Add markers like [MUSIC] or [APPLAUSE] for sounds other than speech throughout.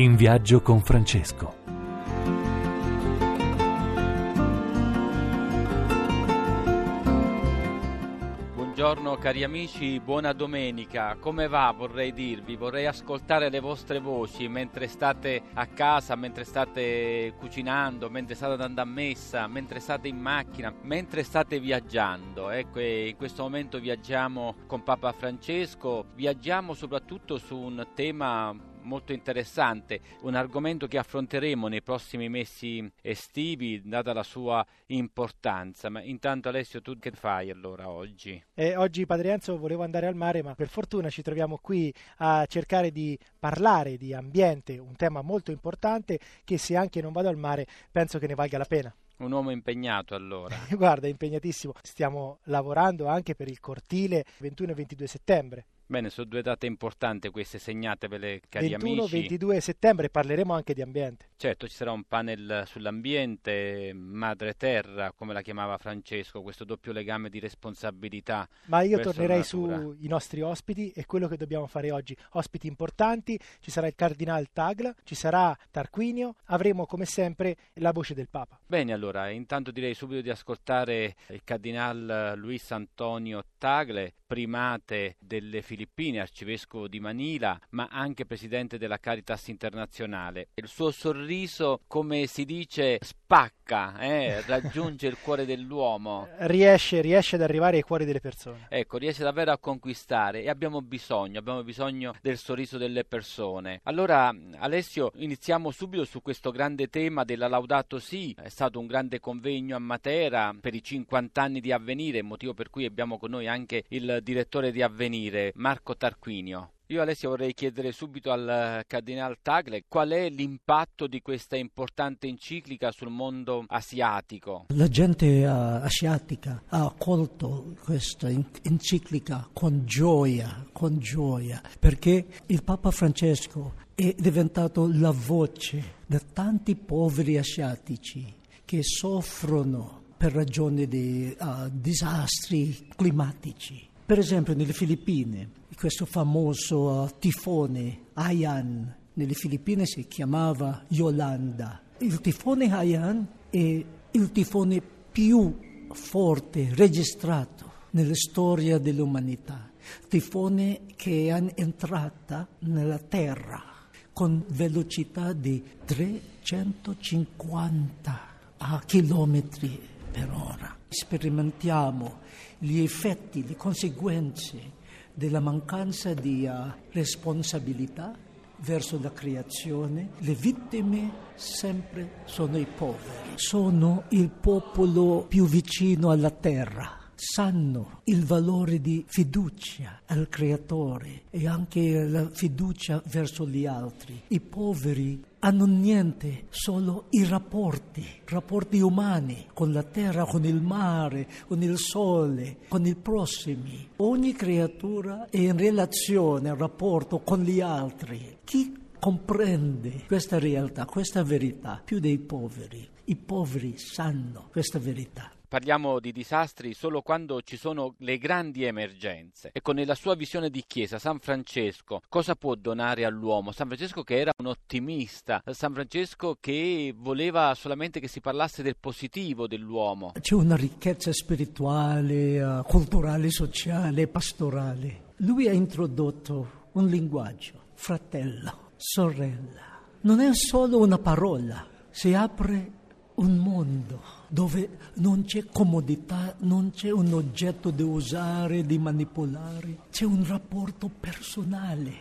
In viaggio con Francesco. Buongiorno cari amici, buona domenica. Come va vorrei dirvi? Vorrei ascoltare le vostre voci mentre state a casa, mentre state cucinando, mentre state andando a messa, mentre state in macchina, mentre state viaggiando. Ecco, in questo momento viaggiamo con Papa Francesco, viaggiamo soprattutto su un tema molto interessante, un argomento che affronteremo nei prossimi mesi estivi, data la sua importanza. Ma intanto Alessio, tu che fai allora oggi? Eh, oggi Padre Enzo volevo andare al mare, ma per fortuna ci troviamo qui a cercare di parlare di ambiente, un tema molto importante che se anche non vado al mare penso che ne valga la pena. Un uomo impegnato allora. [LAUGHS] Guarda, impegnatissimo. Stiamo lavorando anche per il cortile 21 e 22 settembre. Bene, sono due date importanti queste, segnatevele cari 21, amici. 22 settembre parleremo anche di ambiente. Certo, ci sarà un panel sull'ambiente, madre terra, come la chiamava Francesco, questo doppio legame di responsabilità. Ma io tornerei sui nostri ospiti e quello che dobbiamo fare oggi. Ospiti importanti, ci sarà il Cardinal Tagla, ci sarà Tarquinio, avremo come sempre la voce del Papa. Bene, allora, intanto direi subito di ascoltare il cardinal Luis Antonio Tagle, primate delle Filippine, arcivescovo di Manila, ma anche presidente della Caritas internazionale. Il suo sorriso, come si dice, spacca, eh, [LAUGHS] raggiunge il cuore dell'uomo. Riesce, riesce ad arrivare ai cuori delle persone. Ecco, riesce davvero a conquistare e abbiamo bisogno, abbiamo bisogno del sorriso delle persone. Allora, Alessio, iniziamo subito su questo grande tema della Laudato Si. È stato un grande convegno a Matera per i 50 anni di Avvenire, motivo per cui abbiamo con noi anche il direttore di Avvenire, Marco Tarquinio. Io Alessio vorrei chiedere subito al eh, Cardinal Tagle qual è l'impatto di questa importante enciclica sul mondo asiatico. La gente eh, asiatica ha accolto questa en- enciclica con gioia, con gioia, perché il Papa Francesco è diventato la voce di tanti poveri asiatici che soffrono per ragioni di eh, disastri climatici. Per esempio nelle Filippine, questo famoso eh, tifone Haiyan, nelle Filippine si chiamava Yolanda. Il tifone Haiyan è il tifone più forte registrato nella storia dell'umanità. Tifone che è entrata nella Terra con velocità di 350 a chilometri per ora. Sperimentiamo gli effetti, le conseguenze della mancanza di uh, responsabilità verso la creazione. Le vittime sempre sono i poveri, sono il popolo più vicino alla terra sanno il valore di fiducia al creatore e anche la fiducia verso gli altri. I poveri hanno niente, solo i rapporti, rapporti umani con la terra, con il mare, con il sole, con i prossimi. Ogni creatura è in relazione, rapporto con gli altri. Chi comprende questa realtà, questa verità, più dei poveri? I poveri sanno questa verità. Parliamo di disastri solo quando ci sono le grandi emergenze. Ecco, nella sua visione di Chiesa, San Francesco cosa può donare all'uomo? San Francesco che era un ottimista, San Francesco che voleva solamente che si parlasse del positivo dell'uomo. C'è una ricchezza spirituale, eh, culturale, sociale, pastorale. Lui ha introdotto un linguaggio, fratello, sorella. Non è solo una parola, si apre un mondo dove non c'è comodità, non c'è un oggetto da usare, di manipolare, c'è un rapporto personale,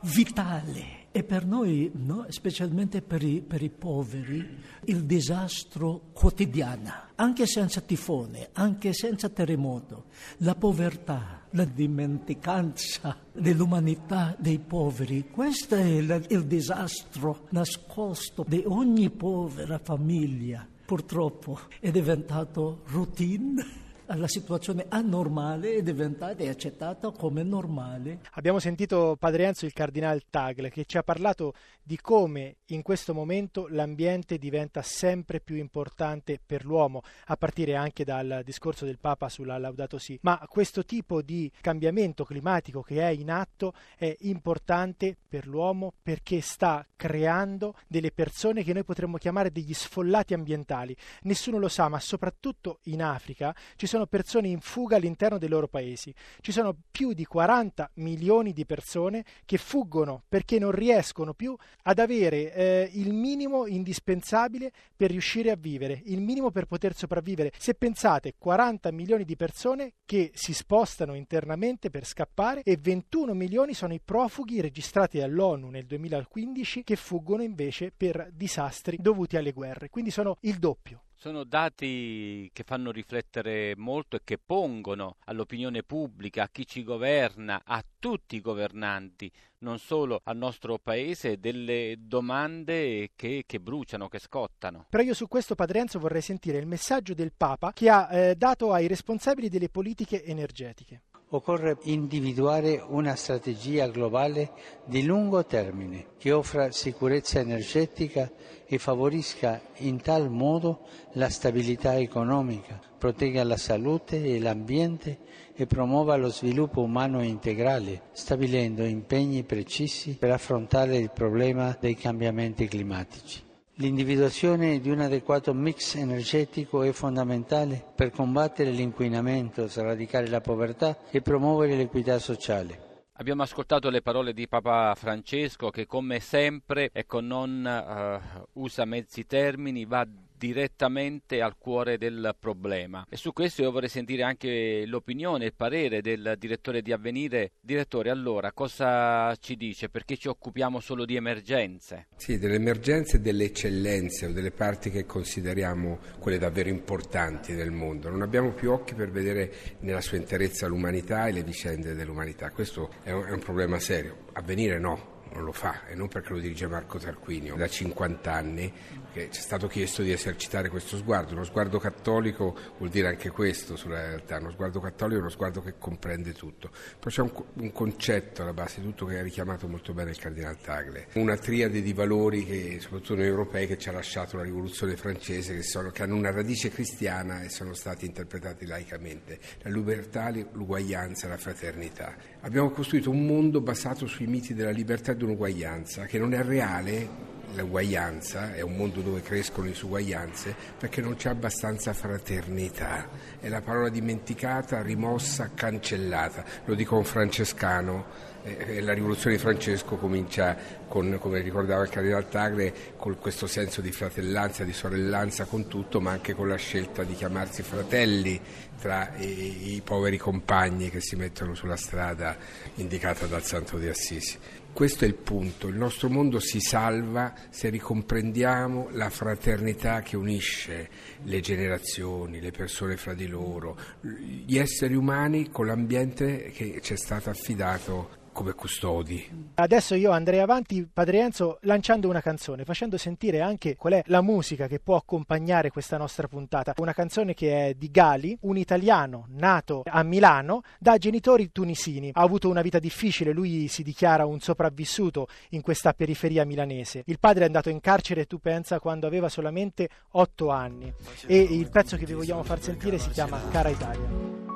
vitale. E per noi, no, specialmente per i, per i poveri, il disastro quotidiano, anche senza tifone, anche senza terremoto, la povertà, la dimenticanza dell'umanità dei poveri, questo è la, il disastro nascosto di ogni povera famiglia. Purtroppo è diventato routine la situazione anormale è diventata e accettata come normale. Abbiamo sentito Padre Enzo il Cardinale Tagle che ci ha parlato di come in questo momento l'ambiente diventa sempre più importante per l'uomo, a partire anche dal discorso del Papa sulla Laudato Si. Ma questo tipo di cambiamento climatico che è in atto è importante per l'uomo perché sta creando delle persone che noi potremmo chiamare degli sfollati ambientali. Nessuno lo sa, ma soprattutto in Africa ci sono persone in fuga all'interno dei loro paesi. Ci sono più di 40 milioni di persone che fuggono perché non riescono più ad avere eh, il minimo indispensabile per riuscire a vivere, il minimo per poter sopravvivere. Se pensate 40 milioni di persone che si spostano internamente per scappare e 21 milioni sono i profughi registrati dall'ONU nel 2015 che fuggono invece per disastri dovuti alle guerre, quindi sono il doppio. Sono dati che fanno riflettere molto e che pongono all'opinione pubblica, a chi ci governa, a tutti i governanti, non solo al nostro paese, delle domande che, che bruciano, che scottano. Però io su questo, Padre Enzo, vorrei sentire il messaggio del Papa che ha eh, dato ai responsabili delle politiche energetiche. Occorre individuare una strategia globale di lungo termine che offra sicurezza energetica e favorisca in tal modo la stabilità economica, protegga la salute e l'ambiente e promuova lo sviluppo umano integrale, stabilendo impegni precisi per affrontare il problema dei cambiamenti climatici. L'individuazione di un adeguato mix energetico è fondamentale per combattere l'inquinamento, sradicare la povertà e promuovere l'equità sociale. Abbiamo ascoltato le parole di Papa Francesco che come sempre ecco, non uh, usa mezzi termini, va direttamente al cuore del problema. E su questo io vorrei sentire anche l'opinione, il parere del direttore di Avvenire. Direttore, allora, cosa ci dice? Perché ci occupiamo solo di emergenze? Sì, delle emergenze e delle eccellenze o delle parti che consideriamo quelle davvero importanti nel mondo. Non abbiamo più occhi per vedere nella sua interezza l'umanità e le vicende dell'umanità. Questo è un, è un problema serio. Avvenire no, non lo fa e non perché lo dirige Marco Tarquinio da 50 anni che ci è stato chiesto di esercitare questo sguardo. Uno sguardo cattolico vuol dire anche questo sulla realtà. Uno sguardo cattolico è uno sguardo che comprende tutto. Però c'è un, un concetto alla base di tutto che ha richiamato molto bene il Cardinal Tagle. Una triade di valori che soprattutto noi europei che ci ha lasciato la rivoluzione francese che, sono, che hanno una radice cristiana e sono stati interpretati laicamente. La libertà, l'uguaglianza, la fraternità. Abbiamo costruito un mondo basato sui miti della libertà e dell'uguaglianza, che non è reale l'uguaglianza, è un mondo dove crescono disuguaglianze, perché non c'è abbastanza fraternità. È la parola dimenticata, rimossa, cancellata. Lo dico un francescano. Eh, la rivoluzione di Francesco comincia con, come ricordava il Cardinal Tagre, con questo senso di fratellanza, di sorellanza con tutto, ma anche con la scelta di chiamarsi fratelli tra i, i poveri compagni che si mettono sulla strada indicata dal Santo di Assisi. Questo è il punto, il nostro mondo si salva se ricomprendiamo la fraternità che unisce le generazioni, le persone fra di loro, gli esseri umani con l'ambiente che ci è stato affidato come custodi. Adesso io andrei avanti, Padre Enzo, lanciando una canzone, facendo sentire anche qual è la musica che può accompagnare questa nostra puntata. Una canzone che è di Gali, un italiano nato a Milano da genitori tunisini. Ha avuto una vita difficile, lui si dichiara un sopravvissuto in questa periferia milanese. Il padre è andato in carcere, tu pensa, quando aveva solamente otto anni. E il pezzo che vi vogliamo far sentire si chiama Cara Italia.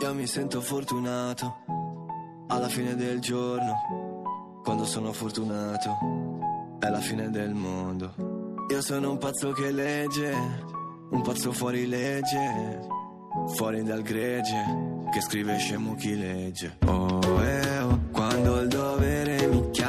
Io mi sento fortunato alla fine del giorno, quando sono fortunato, è la fine del mondo. Io sono un pazzo che legge, un pazzo fuori legge, fuori dal gregge, che scrive scemo chi legge. Oh, eh, oh, quando il dovere mi chiama,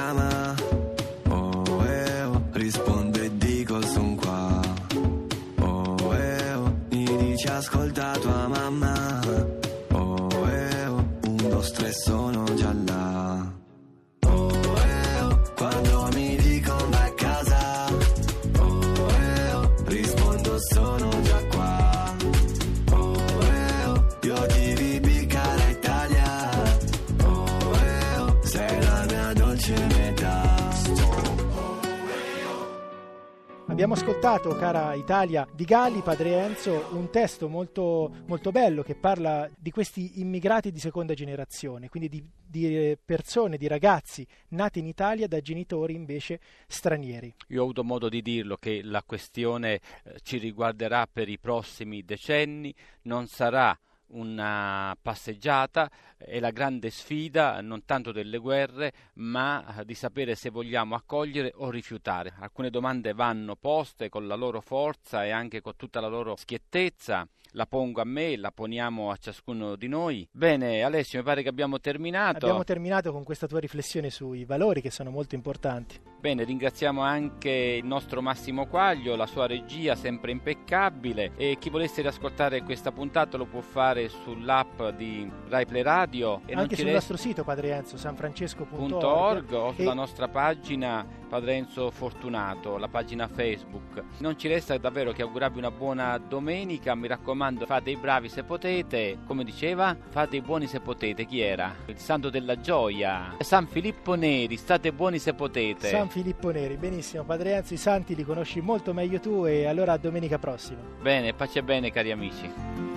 Abbiamo ascoltato, cara Italia, di Galli, Padre Enzo, un testo molto, molto bello che parla di questi immigrati di seconda generazione, quindi di, di persone, di ragazzi nati in Italia da genitori invece stranieri. Io ho avuto modo di dirlo che la questione eh, ci riguarderà per i prossimi decenni, non sarà una passeggiata, è la grande sfida non tanto delle guerre, ma di sapere se vogliamo accogliere o rifiutare. Alcune domande vanno poste con la loro forza e anche con tutta la loro schiettezza la pongo a me, la poniamo a ciascuno di noi. Bene, Alessio, mi pare che abbiamo terminato. Abbiamo terminato con questa tua riflessione sui valori che sono molto importanti. Bene, ringraziamo anche il nostro Massimo Quaglio, la sua regia sempre impeccabile e chi volesse riascoltare questa puntata lo può fare sull'app di Rai Play Radio e anche sul rest... nostro sito Padre Enzo, sanfrancesco.org o sulla nostra pagina Padre Enzo Fortunato, la pagina Facebook. Non ci resta davvero che augurarvi una buona domenica, mi raccomando raccomando, fate i bravi se potete. Come diceva, fate i buoni se potete. Chi era? Il santo della gioia. San Filippo Neri, state buoni se potete. San Filippo Neri, benissimo. Padre Enzo, i santi li conosci molto meglio tu e allora a domenica prossima. Bene, pace bene cari amici.